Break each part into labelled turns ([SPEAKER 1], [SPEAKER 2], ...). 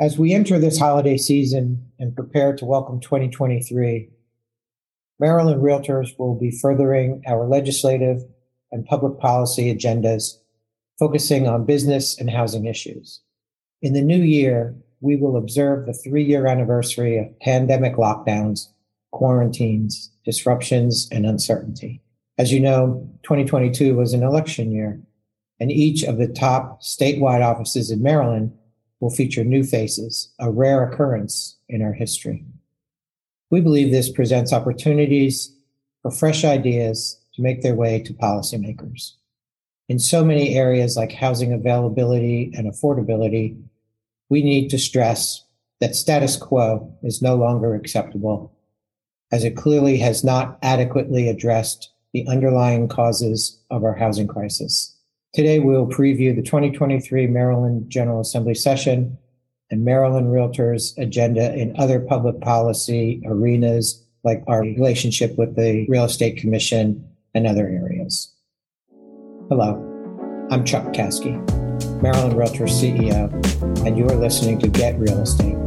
[SPEAKER 1] As we enter this holiday season and prepare to welcome 2023, Maryland Realtors will be furthering our legislative and public policy agendas, focusing on business and housing issues. In the new year, we will observe the three year anniversary of pandemic lockdowns, quarantines, disruptions, and uncertainty. As you know, 2022 was an election year, and each of the top statewide offices in Maryland will feature new faces, a rare occurrence in our history. We believe this presents opportunities for fresh ideas to make their way to policymakers. In so many areas like housing availability and affordability, we need to stress that status quo is no longer acceptable, as it clearly has not adequately addressed the underlying causes of our housing crisis. Today, we'll preview the 2023 Maryland General Assembly session and Maryland Realtors agenda in other public policy arenas like our relationship with the Real Estate Commission and other areas. Hello, I'm Chuck Kasky, Maryland Realtors CEO, and you are listening to Get Real Estate,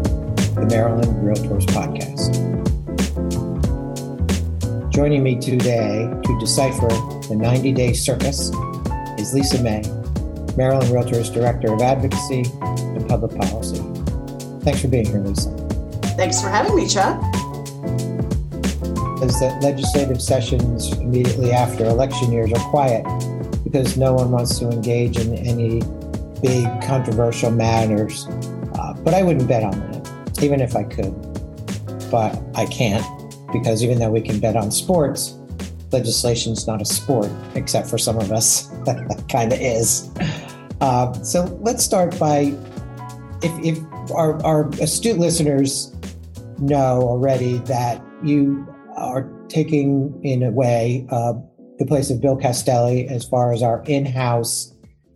[SPEAKER 1] the Maryland Realtors podcast. Joining me today to decipher the 90 day circus is Lisa May, Maryland Realtors Director of Advocacy and Public Policy. Thanks for being here, Lisa.
[SPEAKER 2] Thanks for having me, Chuck.
[SPEAKER 1] As the legislative sessions immediately after election years are quiet because no one wants to engage in any big controversial matters. Uh, but I wouldn't bet on that, even if I could. But I can't because even though we can bet on sports, legislation is not a sport, except for some of us. kind of is. Uh, so let's start by if, if our, our astute listeners know already that you are taking, in a way, uh, the place of Bill Castelli as far as our in house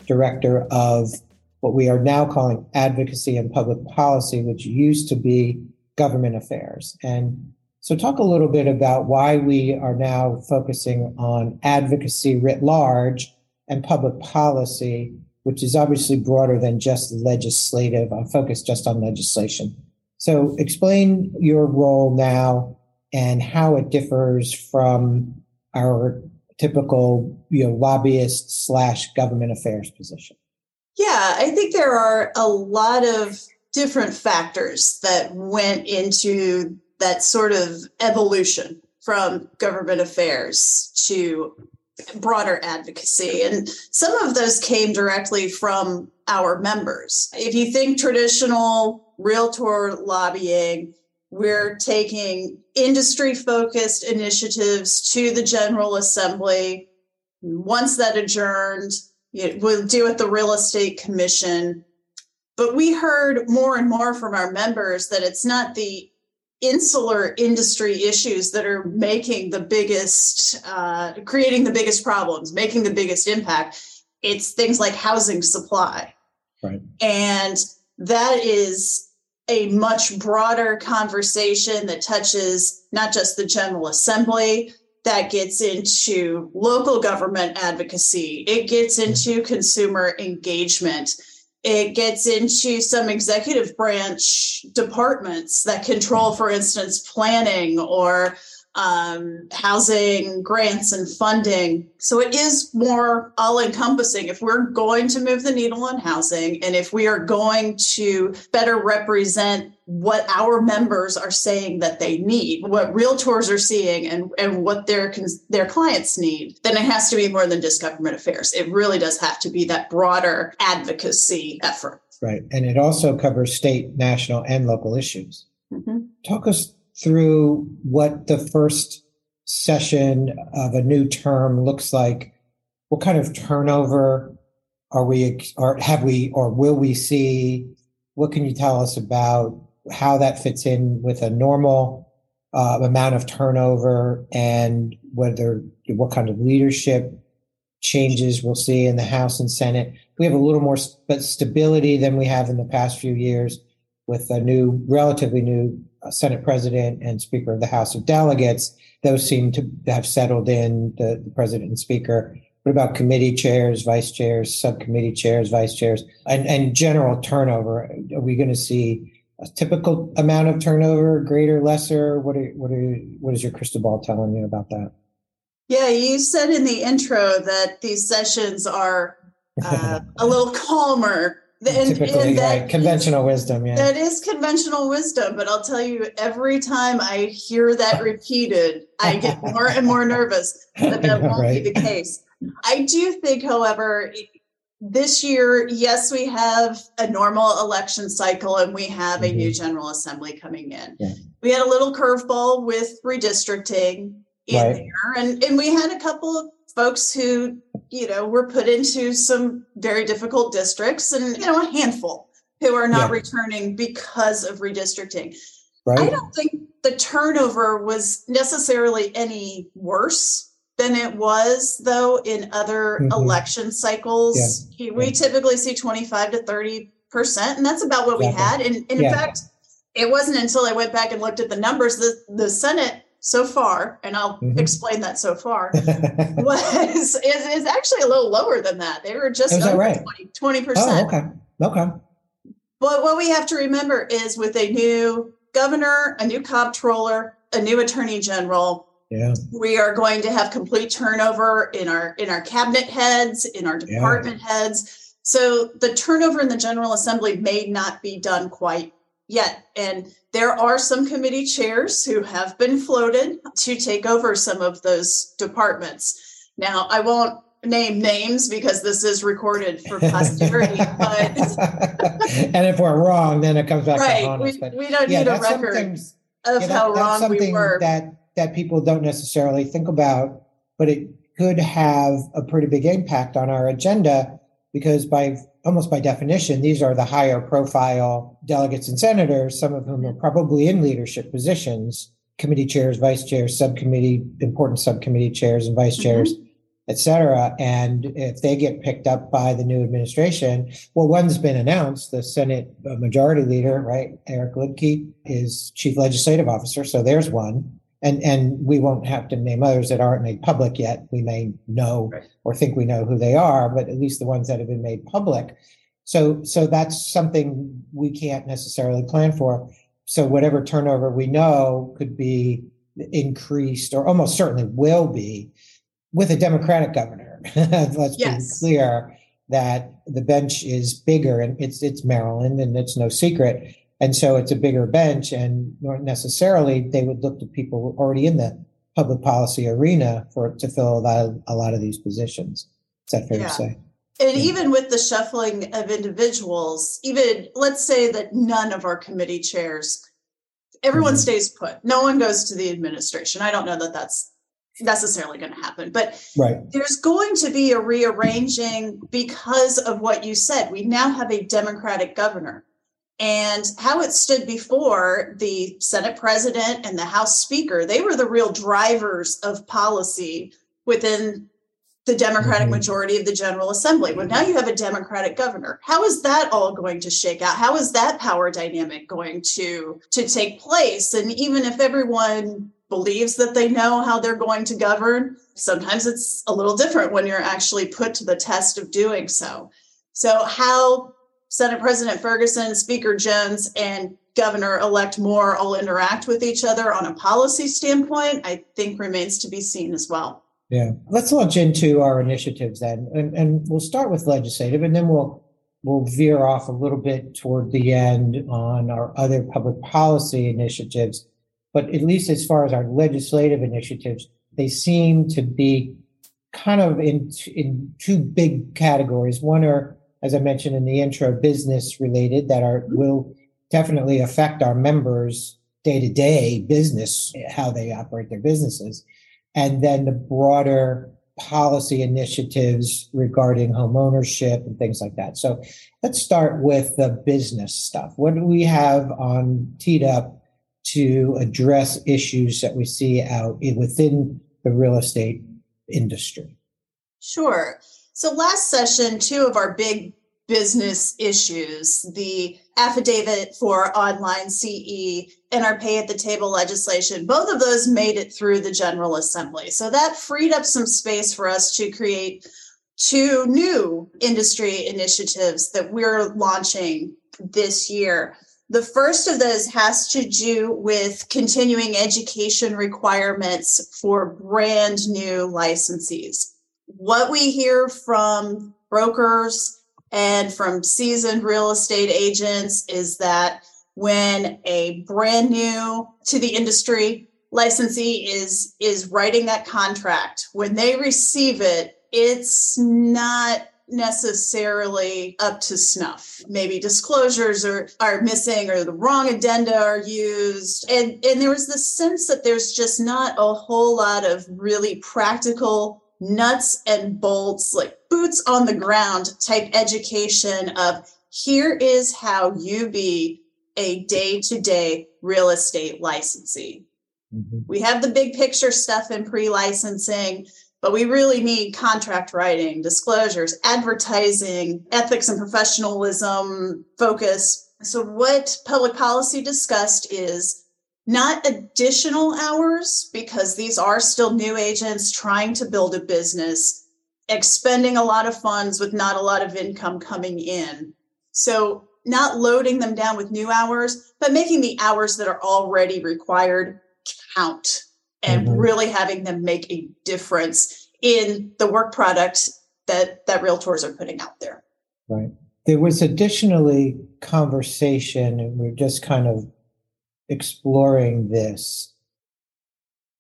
[SPEAKER 1] director of what we are now calling advocacy and public policy, which used to be government affairs. And so, talk a little bit about why we are now focusing on advocacy writ large and public policy, which is obviously broader than just legislative. I'm focused just on legislation. So, explain your role now and how it differs from our typical, you know, lobbyist slash government affairs position.
[SPEAKER 2] Yeah, I think there are a lot of different factors that went into that sort of evolution from government affairs to broader advocacy. And some of those came directly from our members. If you think traditional realtor lobbying, we're taking industry focused initiatives to the General Assembly. Once that adjourned, we'll do it the Real Estate Commission. But we heard more and more from our members that it's not the insular industry issues that are making the biggest, uh, creating the biggest problems, making the biggest impact. It's things like housing supply.
[SPEAKER 1] Right.
[SPEAKER 2] And that is a much broader conversation that touches not just the General Assembly, that gets into local government advocacy, it gets into consumer engagement it gets into some executive branch departments that control, for instance, planning or um, housing grants and funding. So it is more all encompassing. If we're going to move the needle on housing and if we are going to better represent what our members are saying that they need, what realtors are seeing and, and what their, their clients need, then it has to be more than just government affairs. It really does have to be that broader advocacy effort.
[SPEAKER 1] Right. And it also covers state, national, and local issues. Mm-hmm. Talk us through what the first session of a new term looks like. What kind of turnover are we, or have we, or will we see? What can you tell us about how that fits in with a normal uh, amount of turnover and whether what kind of leadership changes we'll see in the House and Senate? We have a little more st- stability than we have in the past few years with a new, relatively new Senate President and Speaker of the House of Delegates. Those seem to have settled in, the, the President and Speaker. What about committee chairs, vice chairs, subcommittee chairs, vice chairs, and, and general turnover? Are we going to see a typical amount of turnover, greater, lesser? What are, what are, what is your crystal ball telling you about that?
[SPEAKER 2] Yeah, you said in the intro that these sessions are uh, a little calmer.
[SPEAKER 1] And, Typically, and that, right. conventional wisdom. Yeah,
[SPEAKER 2] that is conventional wisdom. But I'll tell you, every time I hear that repeated, I get more and more nervous that that won't right. be the case. I do think, however, this year, yes, we have a normal election cycle and we have mm-hmm. a new mm-hmm. General Assembly coming in. Yeah. We had a little curveball with redistricting in right. there, and, and we had a couple of folks who, you know, were put into some very difficult districts and, you know, a handful who are not yeah. returning because of redistricting. Right. I don't think the turnover was necessarily any worse than it was though in other mm-hmm. election cycles. Yeah. We typically see 25 to 30 percent, and that's about what we had. And, and yeah. in fact, it wasn't until I went back and looked at the numbers that the Senate so far, and I'll mm-hmm. explain that so far, was is, is actually a little lower than that. They were just
[SPEAKER 1] over right?
[SPEAKER 2] 20 percent.
[SPEAKER 1] Oh, okay. Okay.
[SPEAKER 2] But what we have to remember is with a new governor, a new comptroller, a new attorney general,
[SPEAKER 1] yeah.
[SPEAKER 2] We are going to have complete turnover in our in our cabinet heads, in our department yeah. heads. So the turnover in the General Assembly may not be done quite yet. And there are some committee chairs who have been floated to take over some of those departments. Now, I won't name names because this is recorded for posterity. but
[SPEAKER 1] and if we're wrong, then it comes back
[SPEAKER 2] right.
[SPEAKER 1] to
[SPEAKER 2] us. We, we don't yeah, need a record of yeah, that, how wrong we were.
[SPEAKER 1] That that people don't necessarily think about, but it could have a pretty big impact on our agenda because by almost by definition, these are the higher profile delegates and senators, some of whom are probably in leadership positions, committee chairs, vice chairs, subcommittee, important subcommittee chairs and vice chairs, mm-hmm. et cetera. And if they get picked up by the new administration, well, one's been announced, the Senate majority leader, right? Eric Luedtke is chief legislative officer. So there's one and and we won't have to name others that aren't made public yet. We may know right. or think we know who they are, but at least the ones that have been made public. So so that's something we can't necessarily plan for. So whatever turnover we know could be increased or almost certainly will be with a Democratic governor. Let's yes. be clear that the bench is bigger and it's it's Maryland and it's no secret and so it's a bigger bench, and not necessarily they would look to people already in the public policy arena for to fill a lot of, a lot of these positions. Is that fair yeah. to say?
[SPEAKER 2] And yeah. even with the shuffling of individuals, even let's say that none of our committee chairs, everyone mm-hmm. stays put. No one goes to the administration. I don't know that that's necessarily going to happen, but
[SPEAKER 1] right.
[SPEAKER 2] there's going to be a rearranging because of what you said. We now have a Democratic governor. And how it stood before the Senate president and the House Speaker, they were the real drivers of policy within the Democratic mm-hmm. majority of the General Assembly. Well, now you have a Democratic governor. How is that all going to shake out? How is that power dynamic going to, to take place? And even if everyone believes that they know how they're going to govern, sometimes it's a little different when you're actually put to the test of doing so. So, how Senate President Ferguson, Speaker Jones, and Governor elect Moore all interact with each other on a policy standpoint, I think remains to be seen as well.
[SPEAKER 1] Yeah. Let's launch into our initiatives then. And, and we'll start with legislative and then we'll we'll veer off a little bit toward the end on our other public policy initiatives. But at least as far as our legislative initiatives, they seem to be kind of in in two big categories. One are as I mentioned in the intro, business related that are will definitely affect our members day to day business, how they operate their businesses, and then the broader policy initiatives regarding home ownership and things like that. So let's start with the business stuff. What do we have on teed up to address issues that we see out within the real estate industry?
[SPEAKER 2] Sure. So last session, two of our big business issues, the affidavit for online CE and our pay at the table legislation, both of those made it through the General Assembly. So that freed up some space for us to create two new industry initiatives that we're launching this year. The first of those has to do with continuing education requirements for brand new licensees. What we hear from brokers and from seasoned real estate agents is that when a brand new to the industry licensee is is writing that contract when they receive it it's not necessarily up to snuff. Maybe disclosures are, are missing or the wrong addenda are used. And, and there was the sense that there's just not a whole lot of really practical nuts and bolts, like boots on the ground type education of here is how you be a day to day real estate licensee. Mm-hmm. We have the big picture stuff in pre licensing, but we really need contract writing, disclosures, advertising, ethics and professionalism focus. So, what public policy discussed is not additional hours, because these are still new agents trying to build a business, expending a lot of funds with not a lot of income coming in. So, not loading them down with new hours, but making the hours that are already required count and mm-hmm. really having them make a difference in the work product that that realtors are putting out there.
[SPEAKER 1] Right. There was additionally conversation, and we're just kind of exploring this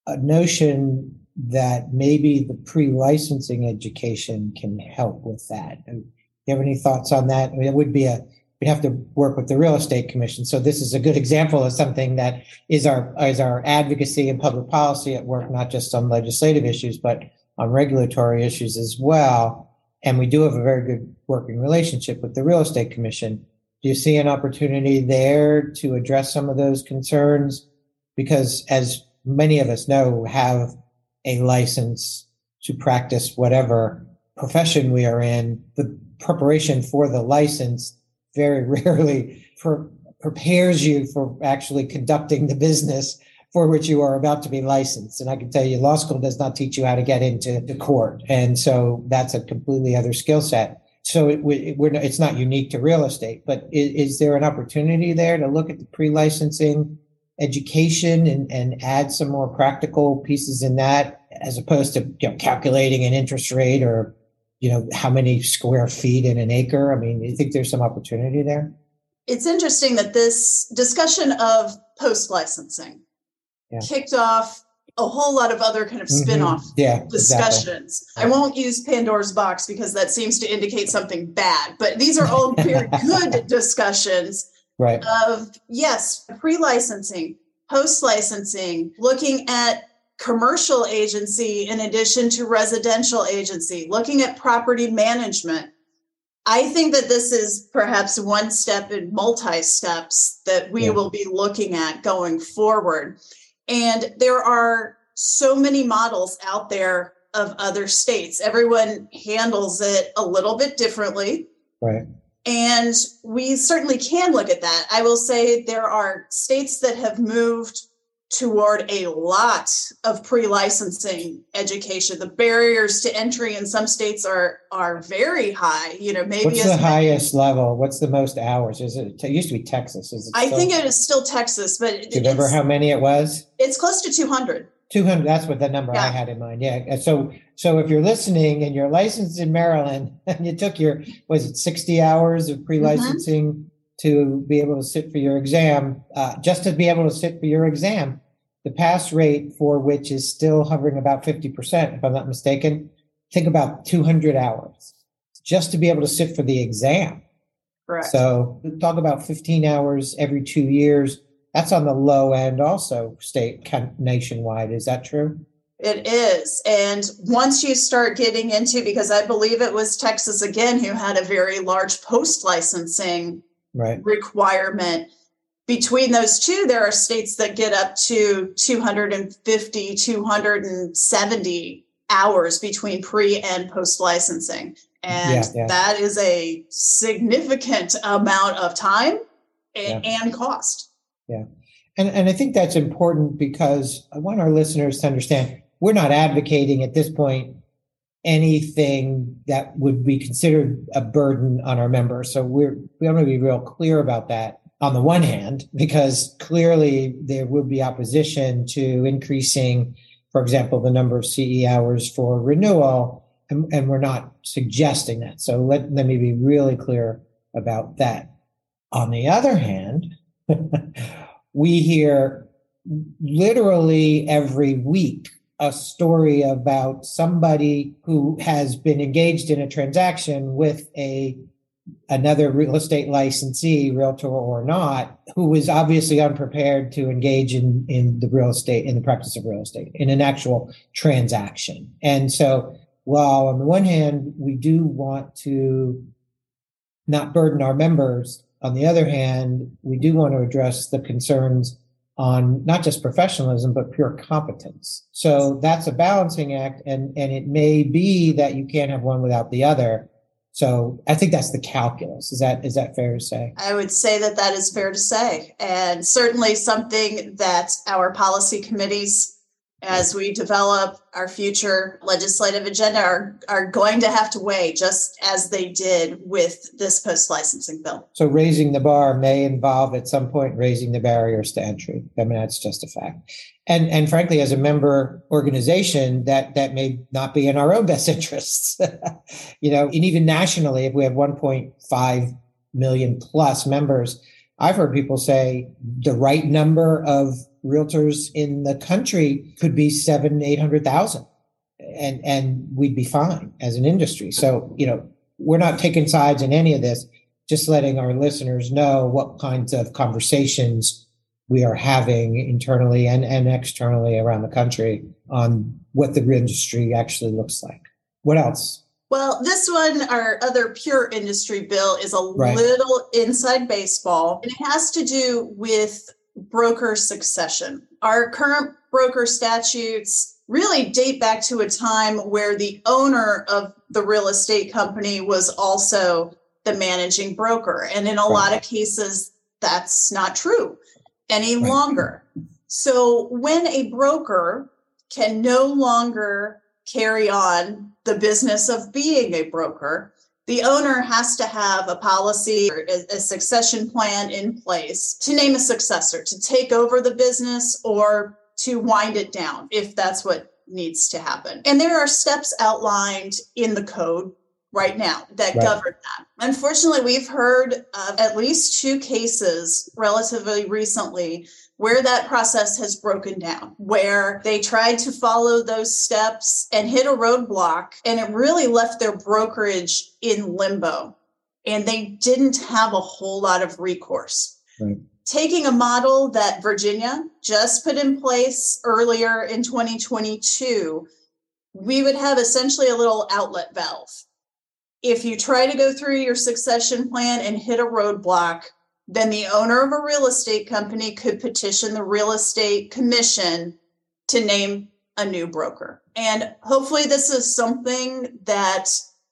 [SPEAKER 1] a notion that maybe the pre-licensing education can help with that. Do you have any thoughts on that? I mean, it would be a we'd have to work with the real estate commission. So this is a good example of something that is our is our advocacy and public policy at work, not just on legislative issues, but on regulatory issues as well. And we do have a very good working relationship with the real estate commission. Do you see an opportunity there to address some of those concerns? Because as many of us know, have a license to practice whatever profession we are in, the preparation for the license very rarely prepares you for actually conducting the business for which you are about to be licensed. And I can tell you, law school does not teach you how to get into the court. And so that's a completely other skill set. So it, we're, it's not unique to real estate, but is, is there an opportunity there to look at the pre-licensing education and, and add some more practical pieces in that as opposed to you know, calculating an interest rate or you know, how many square feet in an acre? I mean, you think there's some opportunity there?
[SPEAKER 2] It's interesting that this discussion of post licensing yeah. kicked off a whole lot of other kind of mm-hmm. spin-off mm-hmm. yeah, discussions. Exactly. I won't use Pandora's box because that seems to indicate something bad, but these are all very good discussions
[SPEAKER 1] right.
[SPEAKER 2] of yes, pre-licensing, post-licensing, looking at commercial agency in addition to residential agency, looking at property management. I think that this is perhaps one step in multi steps that we yeah. will be looking at going forward. And there are so many models out there of other states. Everyone handles it a little bit differently.
[SPEAKER 1] Right.
[SPEAKER 2] And we certainly can look at that. I will say there are states that have moved toward a lot of pre-licensing education. The barriers to entry in some states are are very high. You know, maybe
[SPEAKER 1] what's the highest level? What's the most hours? Is it? It used to be Texas. Is it?
[SPEAKER 2] I think it is still Texas, but
[SPEAKER 1] do you remember how many it was?
[SPEAKER 2] It's close to two hundred.
[SPEAKER 1] 200 that's what the number yeah. i had in mind yeah so so if you're listening and you're licensed in maryland and you took your was it 60 hours of pre-licensing mm-hmm. To be able to sit for your exam uh, just to be able to sit for your exam the pass rate for which is still hovering about 50%, if I'm not mistaken. Think about 200 hours just to be able to sit for the exam.
[SPEAKER 2] Correct.
[SPEAKER 1] So talk about 15 hours every two years. That's on the low end, also state nationwide. Is that true?
[SPEAKER 2] It is. And once you start getting into, because I believe it was Texas again who had a very large post licensing
[SPEAKER 1] right.
[SPEAKER 2] requirement between those two, there are states that get up to 250, 270 hours between pre and post licensing. And yeah, yeah. that is a significant amount of time and, yeah. and cost.
[SPEAKER 1] Yeah. And, and I think that's important because I want our listeners to understand we're not advocating at this point anything that would be considered a burden on our members. So we're we want to be real clear about that on the one hand, because clearly there would be opposition to increasing, for example, the number of CE hours for renewal. And, and we're not suggesting that. So let, let me be really clear about that. On the other hand, we hear literally every week a story about somebody who has been engaged in a transaction with a another real estate licensee, realtor or not, who was obviously unprepared to engage in in the real estate in the practice of real estate in an actual transaction. And so, while on the one hand we do want to not burden our members, on the other hand, we do want to address the concerns on not just professionalism but pure competence. So that's a balancing act, and and it may be that you can't have one without the other. So I think that's the calculus. Is that is that fair to say?
[SPEAKER 2] I would say that that is fair to say, and certainly something that our policy committees as we develop our future legislative agenda are, are going to have to weigh just as they did with this post licensing bill.
[SPEAKER 1] So raising the bar may involve at some point raising the barriers to entry. I mean that's just a fact. And and frankly, as a member organization, that that may not be in our own best interests. you know, and even nationally, if we have 1.5 million plus members, I've heard people say the right number of realtors in the country could be seven, eight hundred thousand, and and we'd be fine as an industry. So you know, we're not taking sides in any of this. Just letting our listeners know what kinds of conversations we are having internally and, and externally around the country on what the industry actually looks like. What else?
[SPEAKER 2] Well, this one, our other pure industry bill, is a right. little inside baseball. And it has to do with broker succession. Our current broker statutes really date back to a time where the owner of the real estate company was also the managing broker. And in a lot of cases, that's not true any longer. So when a broker can no longer carry on the business of being a broker, the owner has to have a policy or a succession plan in place to name a successor to take over the business or to wind it down if that's what needs to happen. And there are steps outlined in the code right now that right. govern that. Unfortunately, we've heard of at least two cases relatively recently where that process has broken down, where they tried to follow those steps and hit a roadblock, and it really left their brokerage in limbo. And they didn't have a whole lot of recourse. Right. Taking a model that Virginia just put in place earlier in 2022, we would have essentially a little outlet valve. If you try to go through your succession plan and hit a roadblock, then the owner of a real estate company could petition the real estate commission to name a new broker. And hopefully, this is something that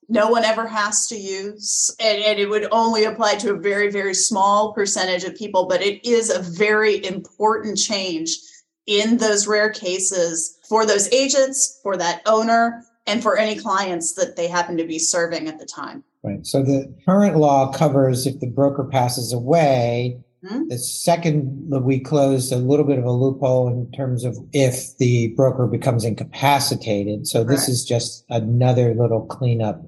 [SPEAKER 2] no one ever has to use. And, and, it would only apply to a very, very small percentage of people, but it is a very important change in those rare cases for those agents, for that owner, and for any clients that they happen to be serving at the time.
[SPEAKER 1] Right. So the current law covers if the broker passes away. Mm-hmm. The second we closed a little bit of a loophole in terms of if the broker becomes incapacitated. So Correct. this is just another little cleanup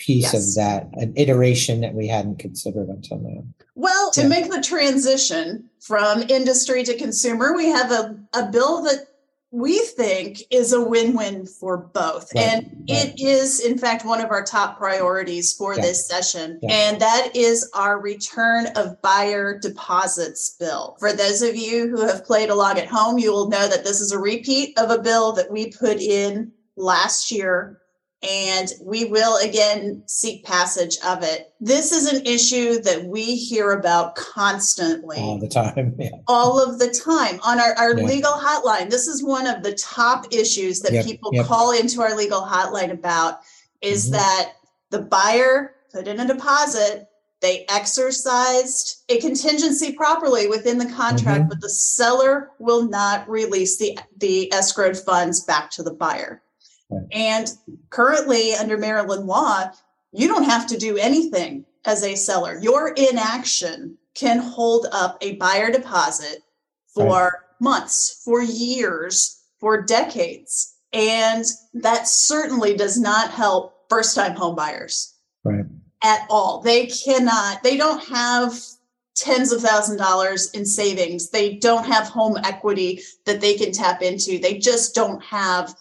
[SPEAKER 1] piece yes. of that, an iteration that we hadn't considered until now.
[SPEAKER 2] Well, to yeah. make the transition from industry to consumer, we have a, a bill that we think is a win-win for both right. and right. it is in fact one of our top priorities for yeah. this session yeah. and that is our return of buyer deposits bill for those of you who have played along at home you will know that this is a repeat of a bill that we put in last year and we will again seek passage of it. This is an issue that we hear about constantly.
[SPEAKER 1] All the time. Yeah.
[SPEAKER 2] All of the time on our, our yeah. legal hotline. This is one of the top issues that yep. people yep. call into our legal hotline about is mm-hmm. that the buyer put in a deposit, they exercised a contingency properly within the contract, mm-hmm. but the seller will not release the, the escrowed funds back to the buyer. Right. And currently, under Maryland law, you don't have to do anything as a seller. Your inaction can hold up a buyer deposit for right. months, for years, for decades. And that certainly does not help first time home buyers.
[SPEAKER 1] Right.
[SPEAKER 2] At all. They cannot, they don't have tens of thousand dollars in savings. They don't have home equity that they can tap into. They just don't have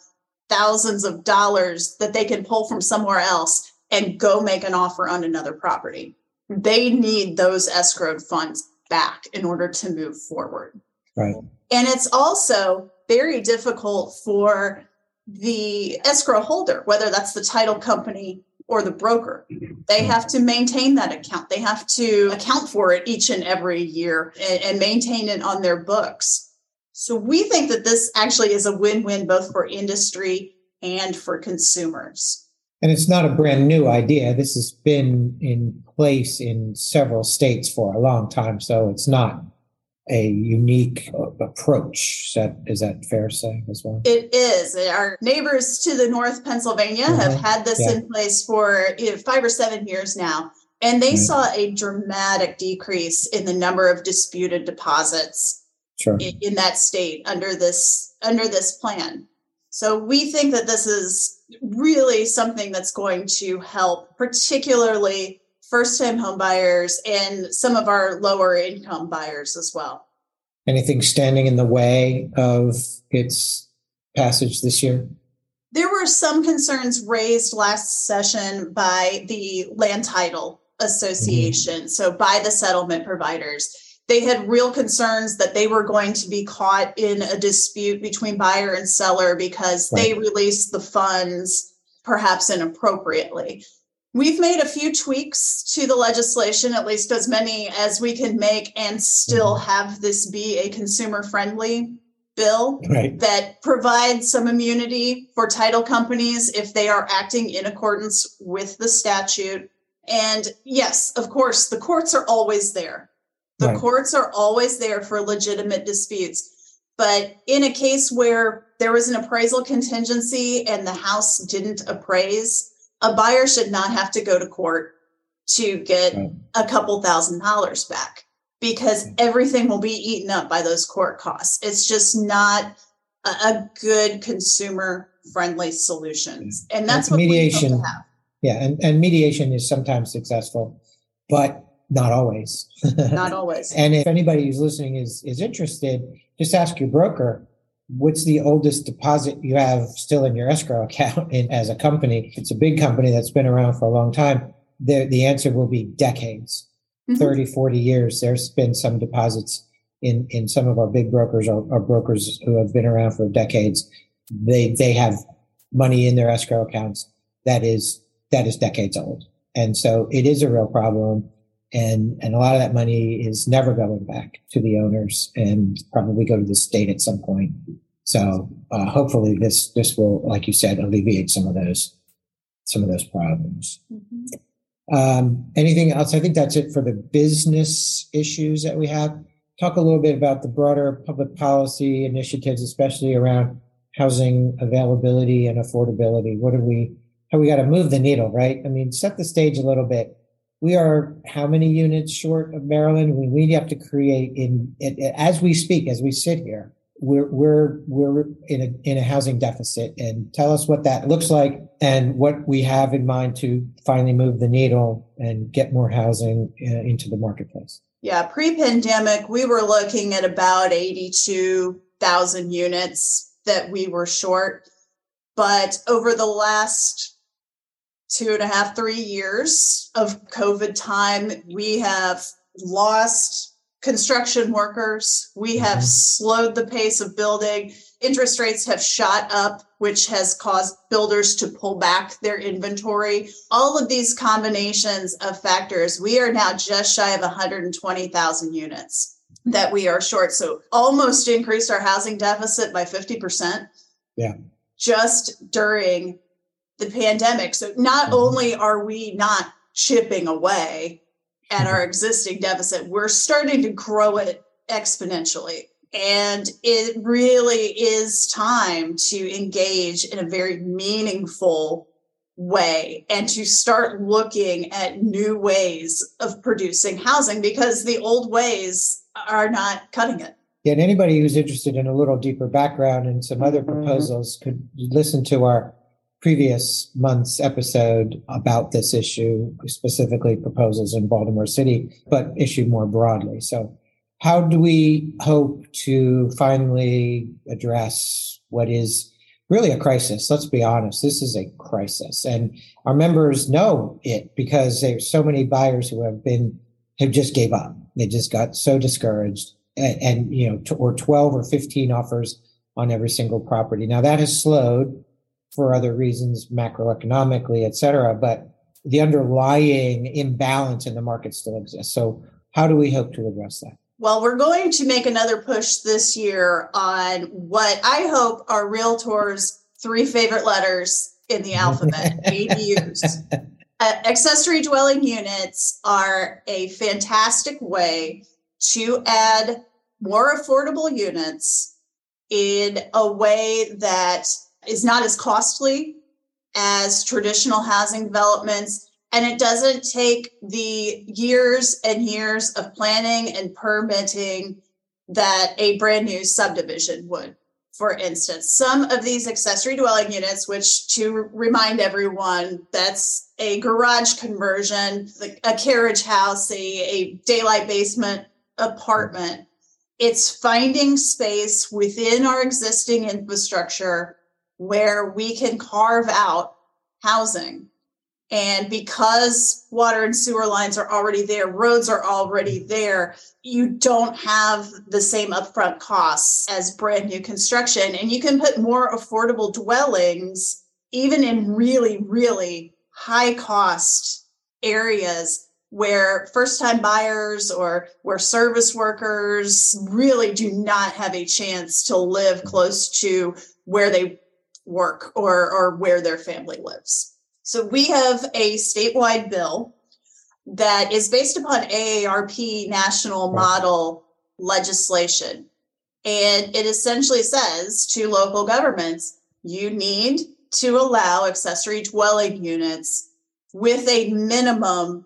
[SPEAKER 2] thousands of dollars that they can pull from somewhere else and go make an offer on another property. They need those escrowed funds back in order to move forward.
[SPEAKER 1] Right.
[SPEAKER 2] And it's also very difficult for the escrow holder, whether that's the title company or the broker. They have to maintain that account. They have to account for it each and every year and, and, maintain it on their books. So we think that this actually is a win win both for industry and for consumers.
[SPEAKER 1] And it's not a brand new idea. This has been in place in several states for a long time. So it's not a unique approach. Is that is that fair to say as well?
[SPEAKER 2] It is. Our neighbors to the north, Pennsylvania, mm-hmm. have had this yeah. in place for you know, five or seven years now, and they saw a dramatic decrease in the number of disputed deposits
[SPEAKER 1] sure.
[SPEAKER 2] in, in that state under this under this plan. So we think that this is really something that's going to help, particularly first time home buyers and some of our lower income buyers as well.
[SPEAKER 1] Anything standing in the way of its passage this year?
[SPEAKER 2] There were some concerns raised last session by the Land Title Association, mm-hmm. so by the settlement providers. They had real concerns that they were going to be caught in a dispute between buyer and seller because right. they released the funds perhaps inappropriately. We've made a few tweaks to the legislation, at least as many as we can make, and still mm-hmm. have this be a consumer friendly bill
[SPEAKER 1] right.
[SPEAKER 2] that provides some immunity for title companies if they are acting in accordance with the statute. And yes, of course, the courts are always there. The right. courts are always there for legitimate disputes. But in a case where there was an appraisal contingency and the house didn't appraise, a buyer should not have to go to court to get right. a couple thousand dollars back because mm. everything will be eaten up by those court costs. It's just not a, a good consumer friendly solutions. Mm. And that's what mediation.
[SPEAKER 1] Yeah, and, and mediation is sometimes successful, but not always.
[SPEAKER 2] not always.
[SPEAKER 1] and if anybody who's listening is is interested, just ask your broker what's the oldest deposit you have still in your escrow account in, as a company? It's a big company that's been around for a long time. The, the answer will be decades, mm-hmm. 30, 40 years. There's been some deposits in, in some of our big brokers or, or brokers who have been around for decades. They, they have money in their escrow accounts that is, that is decades old. And so it is a real problem. And, and a lot of that money is never going back to the owners and probably go to the state at some point. So uh, hopefully this this will, like you said, alleviate some of those some of those problems. Mm-hmm. Um, anything else? I think that's it for the business issues that we have. Talk a little bit about the broader public policy initiatives, especially around housing availability and affordability. What do we? How we got to move the needle, right? I mean, set the stage a little bit we are how many units short of Maryland? We, we have to create in, in, as we speak, as we sit here. We're we're we're in a in a housing deficit, and tell us what that looks like and what we have in mind to finally move the needle and get more housing uh, into the marketplace.
[SPEAKER 2] Yeah, pre-pandemic, we were looking at about eighty-two thousand units that we were short, but over the last two and a half, three years of COVID time, we have lost construction workers. We have mm-hmm. slowed the pace of building. Interest rates have shot up, which has caused builders to pull back their inventory. All of these combinations of factors, we are now just shy of 120,000 units that we are short. So almost increased our housing deficit by 50%.
[SPEAKER 1] Yeah.
[SPEAKER 2] Just during the pandemic. So not mm-hmm. only are we not chipping away at our mm-hmm. existing deficit, we're starting to grow it exponentially. And it really is time to engage in a very meaningful way and to start looking at new ways of producing housing because the old ways are not cutting it.
[SPEAKER 1] Yeah, and anybody who's interested in a little deeper background and some other mm-hmm. proposals could listen to our previous month's episode about this issue, specifically proposals in Baltimore City, but issue more broadly. So, how do we hope to finally address what is really a crisis? Let's be honest, this is a crisis. And our members know it because there's so many buyers who have been, have just gave up. They just got so discouraged and, and you know, or 12 or 15 offers on every single property. Now that has slowed for other reasons, macroeconomically, et cetera, but the underlying imbalance in the market still exists. So how do we hope to address that?
[SPEAKER 2] Well, we're going to make another push this year on what I hope are realtors' three favorite letters in the alphabet, ADUs. Uh, accessory dwelling units are a fantastic way to add more affordable units in a way that is not as costly as traditional housing developments. And it doesn't take the years and years of planning and permitting that a brand new subdivision would. For instance, some of these accessory dwelling units, which to remind everyone, that's a garage conversion, a carriage house, a, a daylight basement apartment. It's finding space within our existing infrastructure where we can carve out housing. And because water and sewer lines are already there, roads are already there, you don't have the same upfront costs as brand new construction. And you can put more affordable dwellings, even in really, really high cost areas where first time buyers or where service workers really do not have a chance to live close to where they work or, or where their family lives. So we have a statewide bill that is based upon AARP national model legislation. And it essentially says to local governments, you need to allow accessory dwelling units with a minimum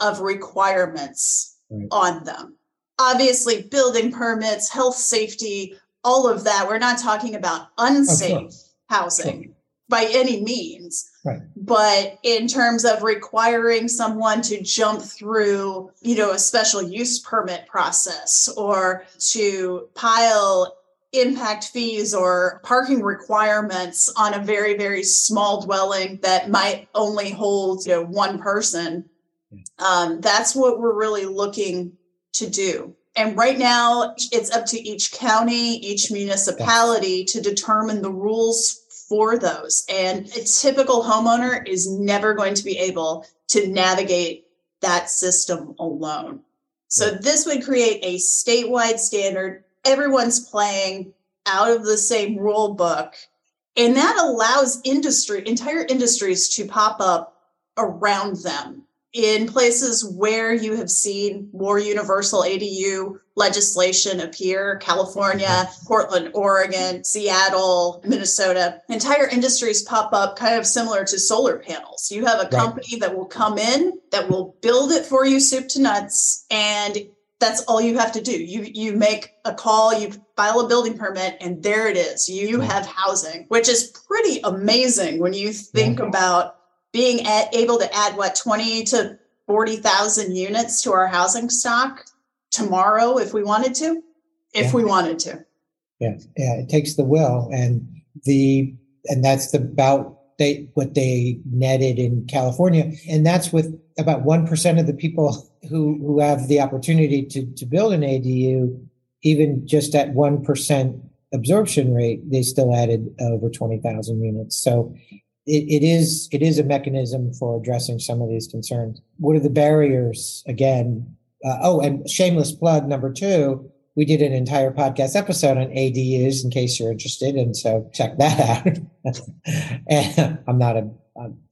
[SPEAKER 2] of requirements right. on them. Obviously, building permits, health safety, all of that. We're not talking about unsafe housing sure. by any means.
[SPEAKER 1] Right.
[SPEAKER 2] But in terms of requiring someone to jump through, you know, a special use permit process or to pile impact fees or parking requirements on a very very small dwelling that might only hold you know one person um, that's what we're really looking to do and right now it's up to each county each municipality to determine the rules for those. And a typical homeowner is never going to be able to navigate that system alone. So this would create a statewide standard. Everyone's playing out of the same rule book. And that allows industry, entire industries to pop up around them in places where you have seen more universal ADU legislation appear California, Portland, Oregon, Seattle, Minnesota. Entire industries pop up kind of similar to solar panels. You have a company right. that will come in, that will build it for you soup to nuts, and that's all you have to do. You you make a call, you file a building permit, and there it is. You have housing, which is pretty amazing when you think about being at, able to add what 20 to 40,000 units to our housing stock tomorrow if we wanted to, if yeah. we wanted to.
[SPEAKER 1] Yeah, yeah, it takes the will and the and that's the about they what they netted in California, and that's with about one percent of the people who who have the opportunity to to build an ADU, even just at one percent absorption rate, they still added over twenty thousand units. So it, it is it is a mechanism for addressing some of these concerns. What are the barriers again? Uh, oh, and shameless plug number two. We did an entire podcast episode on ADUs in case you're interested, and so check that out. and I'm not a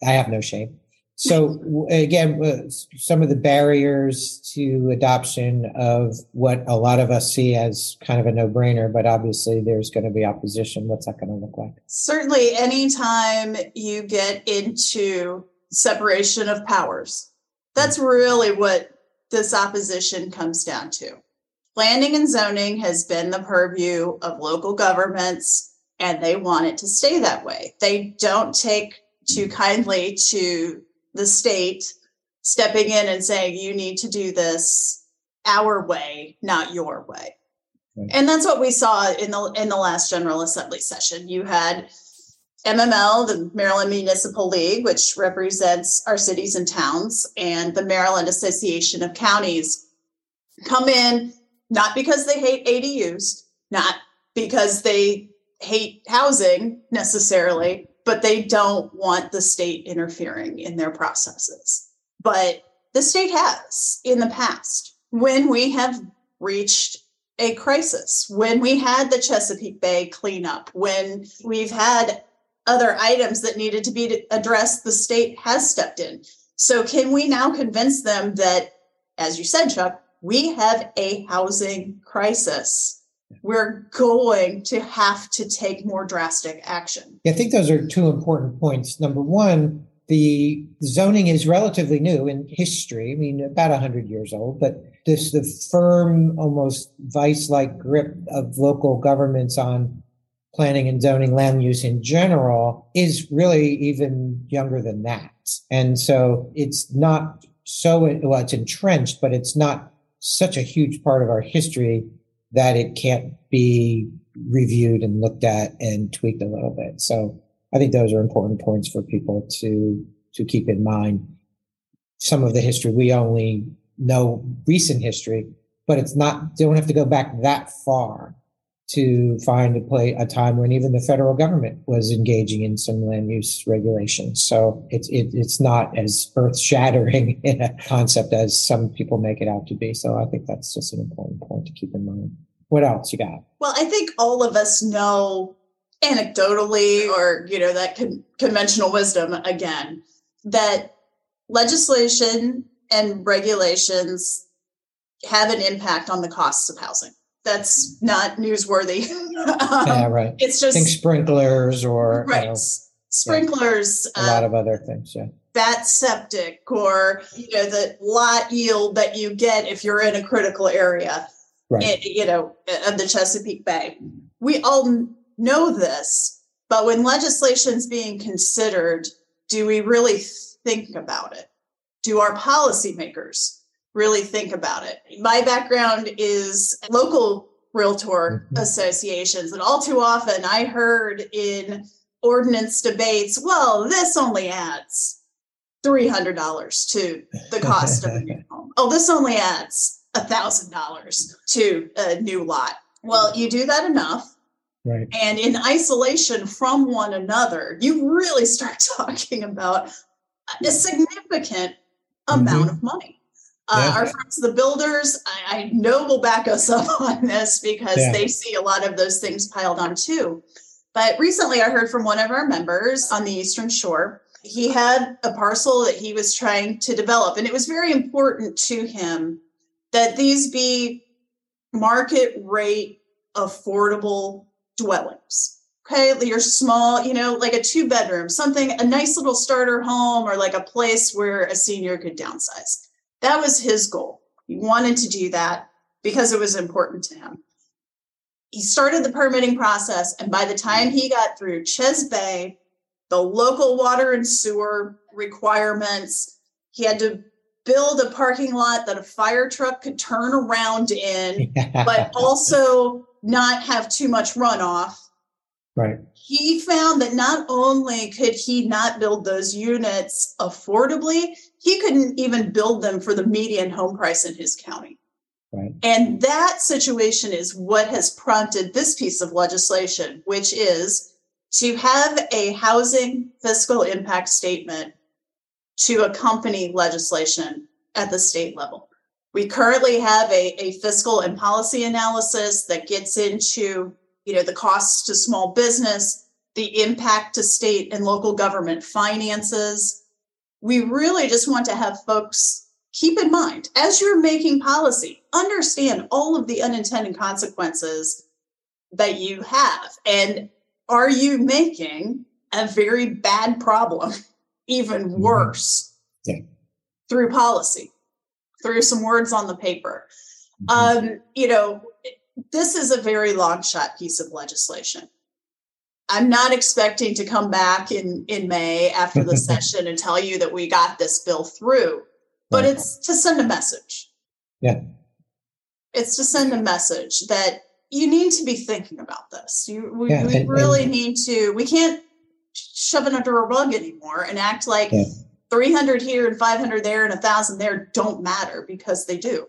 [SPEAKER 1] I have no shame. So again, uh, some of the barriers to adoption of what a lot of us see as kind of a no-brainer, but obviously there's going to be opposition. What's that going to look like?
[SPEAKER 2] Certainly, anytime you get into separation of powers, that's really what this opposition comes down to. Planning and zoning has been the purview of local governments, and they want it to stay that way. They don't take too kindly to the state stepping in and saying you need to do this our way not your way right. and that's what we saw in the in the last general assembly session you had mml the maryland municipal league which represents our cities and towns and the maryland association of counties come in not because they hate adus not because they hate housing necessarily but they don't want the state interfering in their processes. But the state has in the past when we have reached a crisis, when we had the Chesapeake Bay cleanup, when we've had other items that needed to be addressed, the state has stepped in. So, can we now convince them that, as you said, Chuck, we have a housing crisis? We're going to have to take more drastic action.
[SPEAKER 1] I think those are two important points. Number one, the zoning is relatively new in history. I mean, about 100 years old, but this the firm, almost vice-like grip of local governments on planning and zoning land use in general is really even younger than that. And so it's not so well, it's entrenched, but it's not such a huge part of our history that it can't be reviewed and looked at and tweaked a little bit. So I think those are important points for people to to keep in mind. Some of the history we only know recent history, but it's not don't have to go back that far to find a play a time when even the federal government was engaging in some land use regulations. So it's it, it's not as earth shattering in a concept as some people make it out to be. So I think that's just an important point to keep in mind. What else you got?
[SPEAKER 2] Well, I think all of us know anecdotally or you know that con- conventional wisdom again that legislation and regulations have an impact on the costs of housing that's not newsworthy.
[SPEAKER 1] um, yeah, right.
[SPEAKER 2] It's just
[SPEAKER 1] Think sprinklers or
[SPEAKER 2] right. You know, sprinklers.
[SPEAKER 1] Yeah, a lot um, of other things. Yeah.
[SPEAKER 2] That septic or you know the lot yield that you get if you're in a critical area, right. in, you know, eh, of the Chesapeake Bay. We all know this, but when legislation's being considered, do we really think about it? Do our policymakers really think about it. My background is local realtor mm-hmm. associations, and all too often I heard in ordinance debates, well, this only adds $300 to the cost of a new home. Oh, this only adds $1,000 to a new lot. Well, you do that enough.
[SPEAKER 1] Right.
[SPEAKER 2] And in isolation from one another, you really start talking about a significant mm-hmm. amount of money. Uh, yeah. Our friends, the builders, I, I, know will back us up on this because yeah. they see a lot of those things piled on too. But recently, I heard from one of our members on the Eastern Shore. He had a parcel that he was trying to develop, and it was very important to him that these be market rate affordable dwellings. Okay, you're small, you know, like a two bedroom, something, a nice little starter home, or like a place where a senior could downsize that was his goal. He wanted to do that because it was important to him. He started the permitting process, and by the time he got through Ches Bay, the local water and sewer requirements, he had to build a parking lot that a fire truck could turn around in, but also not have too much runoff.
[SPEAKER 1] Right.
[SPEAKER 2] He found that not only could he not build those units affordably, he couldn't even build them for the median home price in his county.
[SPEAKER 1] Right.
[SPEAKER 2] And that situation is what has prompted this piece of legislation, which is to have a housing fiscal impact statement to accompany legislation at the state level. We currently have a, a fiscal and policy analysis that gets into you know the costs to small business, the impact to state and local government finances, we really just want to have folks keep in mind as you're making policy, understand all of the unintended consequences that you have. And are you making a very bad problem even mm-hmm. worse
[SPEAKER 1] yeah.
[SPEAKER 2] through policy, through some words on the paper? Mm-hmm. Um, you know, this is a very long shot piece of legislation. I'm not expecting to come back in, in May after the session and tell you that we got this bill through, but right. it's to send a message.
[SPEAKER 1] Yeah.
[SPEAKER 2] It's to send a message that you need to be thinking about this. You, we, yeah, we and, really and, need to, we can't shove it under a rug anymore and act like yeah. 300 here and 500 there and a thousand there don't matter because they do.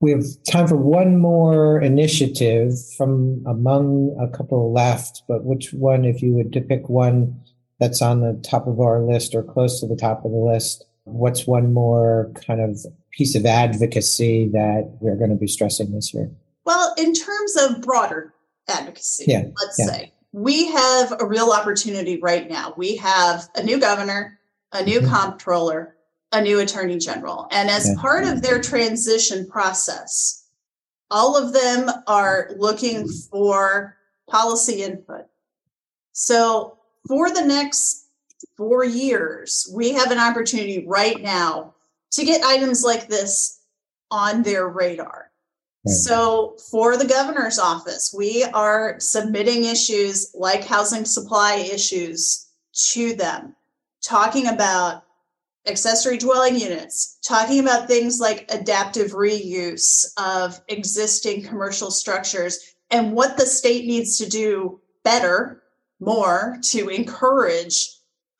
[SPEAKER 1] We have time for one more initiative from among a couple left, but which one, if you would to pick one that's on the top of our list or close to the top of the list, what's one more kind of piece of advocacy that we're going to be stressing this year?
[SPEAKER 2] Well, in terms of broader advocacy,
[SPEAKER 1] yeah,
[SPEAKER 2] let's
[SPEAKER 1] yeah.
[SPEAKER 2] say we have a real opportunity right now. We have a new governor, a new mm-hmm. comptroller, a new attorney general. And as yeah. part of their transition process, all of them are looking for policy input. So for the next four years, we have an opportunity right now to get items like this on their radar. Right. So, for the governor's office, we are submitting issues like housing supply issues to them, talking about accessory dwelling units, talking about things like adaptive reuse of existing commercial structures and what the state needs to do better, more to encourage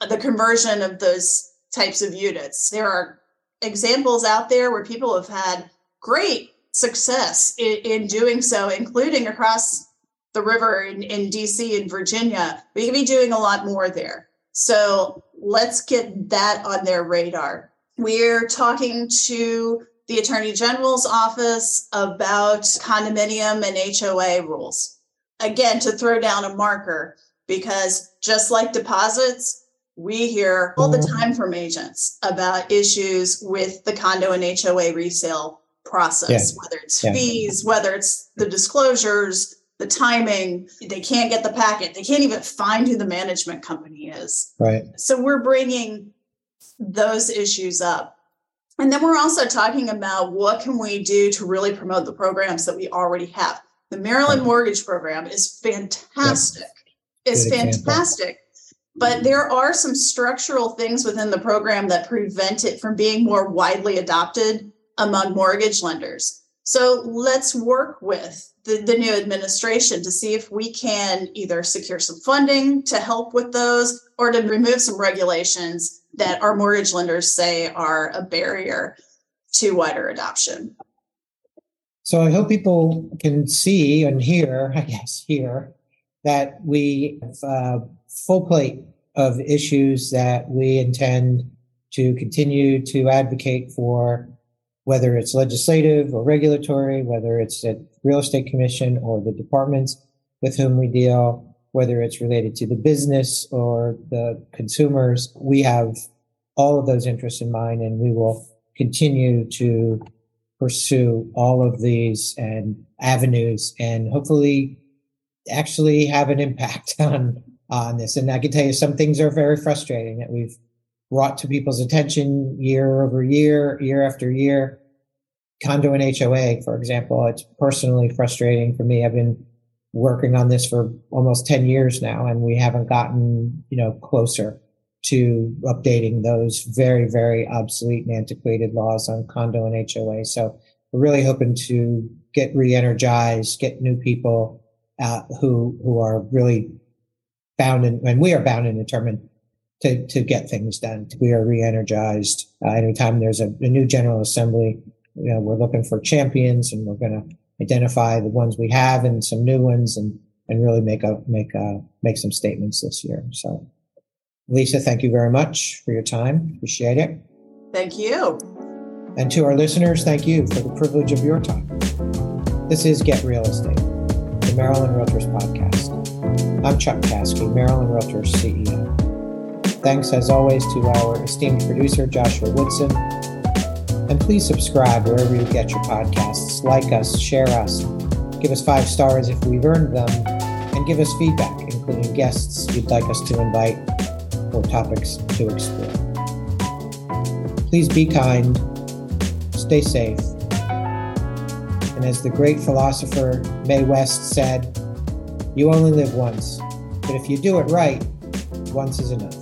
[SPEAKER 2] the conversion of those types of units. There are examples out there where people have had great success in, in doing so, including across the river in, in DC and Virginia. We can be doing a lot more there. So let's get that on their radar. We're talking to the Attorney General's office about condominium and HOA rules. Again, to throw down a marker, because just like deposits, we hear all the time from agents about issues with the condo and HOA resale process, yeah. whether it's yeah. fees, whether it's the disclosures, the timing. They can't get the packet. They can't even find who the management company is.
[SPEAKER 1] Right.
[SPEAKER 2] So we're bringing those issues up. And then we're also talking about what can we do to really promote the programs that we already have. The Maryland. Mortgage Program is fantastic. Yep. Is fantastic but there are some structural things within the program that prevent it from being more widely adopted among mortgage lenders. So let's work with the, the new administration to see if we can either secure some funding to help with those or to remove some regulations that our mortgage lenders say are a barrier to wider adoption.
[SPEAKER 1] So I hope people can see and hear, I guess, hear that we have a full plate of issues that we intend to continue to advocate for, whether it's legislative or regulatory, whether it's at real estate commission or the departments with whom we deal, whether it's related to the business or the consumers. We have all of those interests in mind and we will continue to pursue all of these and avenues and hopefully actually have an impact on on this. And I can tell you some things are very frustrating that we've brought to people's attention year over year, year after year. Condo and HOA, for example, it's personally frustrating for me. I've been working on this for almost 10 years now, and we haven't gotten, you know, closer to updating those very, very obsolete and antiquated laws on condo and HOA. So we're really hoping to get re-energized, get new people uh, who who are really bound and, and we are bound and determined to, to get things done. We are re-energized. Uh, anytime there's a, a, new General Assembly, you know, we're looking for champions and we're going to identify the ones we have and some new ones and, and really make a, make a, make some statements this year. So Lisa, thank you very much for your time. Appreciate it.
[SPEAKER 2] Thank you.
[SPEAKER 1] And to our listeners, thank you for the privilege of your time. This is Get Real Estate, the Maryland Realtors Podcast. I'm Chuck Caskey, Maryland Realtors CEO. Thanks, as always, to our esteemed producer, Joshua Woodson. And please subscribe wherever you get your podcasts. Like us, share us, give us five stars if we've earned them, and give us feedback, including guests you'd like us to invite or topics to explore. Please be kind, stay safe, and as the great philosopher Mae West said, you only live once, but if you do it right, once is enough.